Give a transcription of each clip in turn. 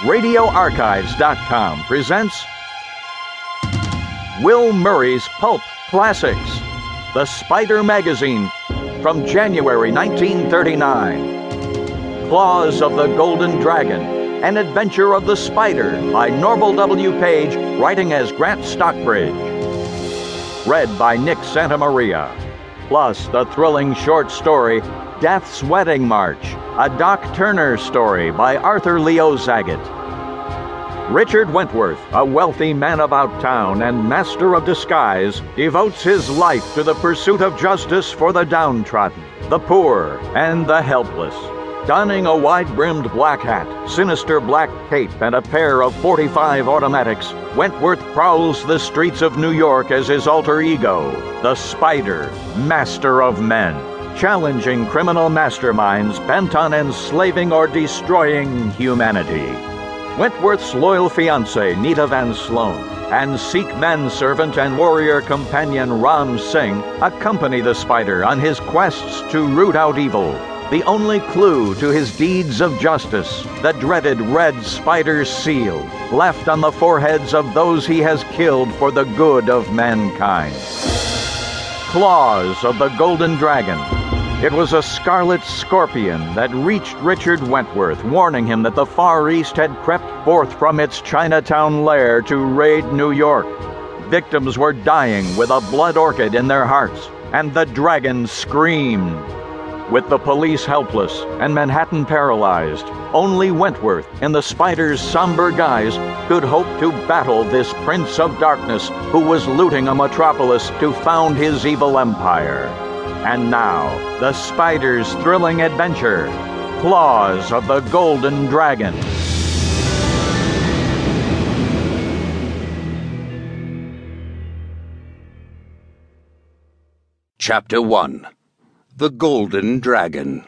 RadioArchives.com presents Will Murray's Pulp Classics, The Spider Magazine from January 1939. Claws of the Golden Dragon, An Adventure of the Spider by Norvell W. Page, writing as Grant Stockbridge. Read by Nick Santa Maria. Plus, the thrilling short story Death's Wedding March, a Doc Turner story by Arthur Leo Zagat. Richard Wentworth, a wealthy man about town and master of disguise, devotes his life to the pursuit of justice for the downtrodden, the poor, and the helpless. Donning a wide brimmed black hat, sinister black cape, and a pair of 45 automatics, Wentworth prowls the streets of New York as his alter ego, the Spider, Master of Men, challenging criminal masterminds bent on enslaving or destroying humanity. Wentworth's loyal fiancée, Nita Van Sloan, and Sikh manservant and warrior companion Ram Singh accompany the spider on his quests to root out evil. The only clue to his deeds of justice, the dreaded red spider's seal, left on the foreheads of those he has killed for the good of mankind. Claws of the Golden Dragon. It was a scarlet scorpion that reached Richard Wentworth, warning him that the Far East had crept forth from its Chinatown lair to raid New York. Victims were dying with a blood orchid in their hearts, and the dragon screamed. With the police helpless and Manhattan paralyzed, only Wentworth, in the spider's somber guise, could hope to battle this prince of darkness who was looting a metropolis to found his evil empire. And now, the spider's thrilling adventure Claws of the Golden Dragon. Chapter 1 The Golden Dragon.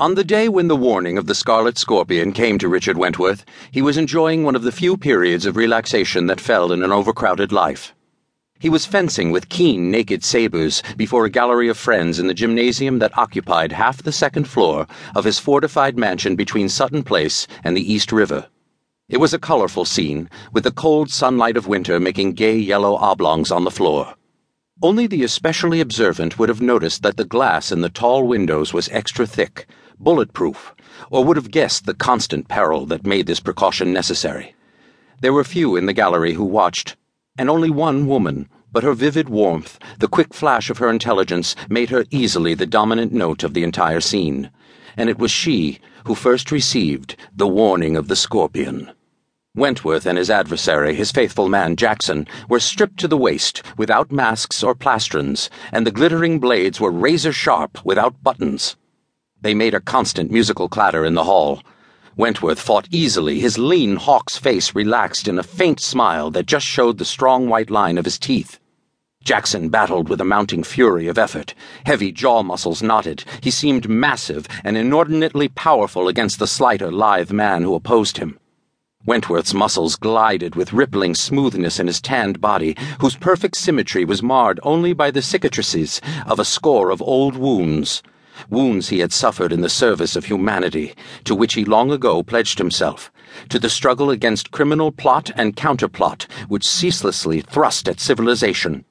On the day when the warning of the Scarlet Scorpion came to Richard Wentworth, he was enjoying one of the few periods of relaxation that fell in an overcrowded life. He was fencing with keen, naked sabers before a gallery of friends in the gymnasium that occupied half the second floor of his fortified mansion between Sutton Place and the East River. It was a colorful scene, with the cold sunlight of winter making gay yellow oblongs on the floor. Only the especially observant would have noticed that the glass in the tall windows was extra thick, bulletproof, or would have guessed the constant peril that made this precaution necessary. There were few in the gallery who watched, and only one woman, but her vivid warmth, the quick flash of her intelligence, made her easily the dominant note of the entire scene. And it was she who first received the warning of the scorpion. Wentworth and his adversary, his faithful man Jackson, were stripped to the waist, without masks or plastrons, and the glittering blades were razor sharp, without buttons. They made a constant musical clatter in the hall. Wentworth fought easily, his lean hawk's face relaxed in a faint smile that just showed the strong white line of his teeth. Jackson battled with a mounting fury of effort. Heavy jaw muscles knotted. He seemed massive and inordinately powerful against the slighter, lithe man who opposed him. Wentworth's muscles glided with rippling smoothness in his tanned body, whose perfect symmetry was marred only by the cicatrices of a score of old wounds. Wounds he had suffered in the service of humanity, to which he long ago pledged himself, to the struggle against criminal plot and counterplot which ceaselessly thrust at civilization.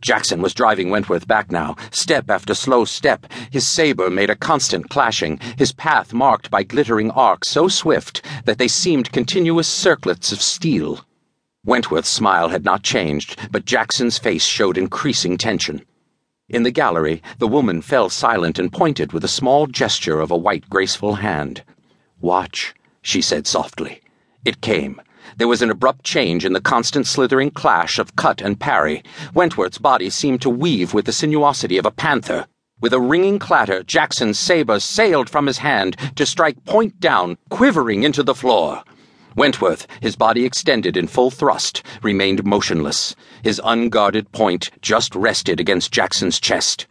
Jackson was driving Wentworth back now, step after slow step. His saber made a constant clashing, his path marked by glittering arcs so swift that they seemed continuous circlets of steel. Wentworth's smile had not changed, but Jackson's face showed increasing tension. In the gallery, the woman fell silent and pointed with a small gesture of a white, graceful hand. Watch, she said softly. It came. There was an abrupt change in the constant slithering clash of cut and parry. Wentworth's body seemed to weave with the sinuosity of a panther. With a ringing clatter, Jackson's saber sailed from his hand to strike point down, quivering into the floor. Wentworth, his body extended in full thrust, remained motionless. His unguarded point just rested against Jackson's chest.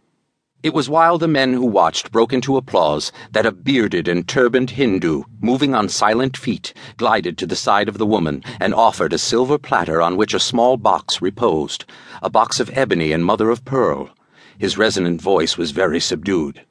It was while the men who watched broke into applause that a bearded and turbaned Hindu, moving on silent feet, glided to the side of the woman and offered a silver platter on which a small box reposed, a box of ebony and mother of pearl. His resonant voice was very subdued.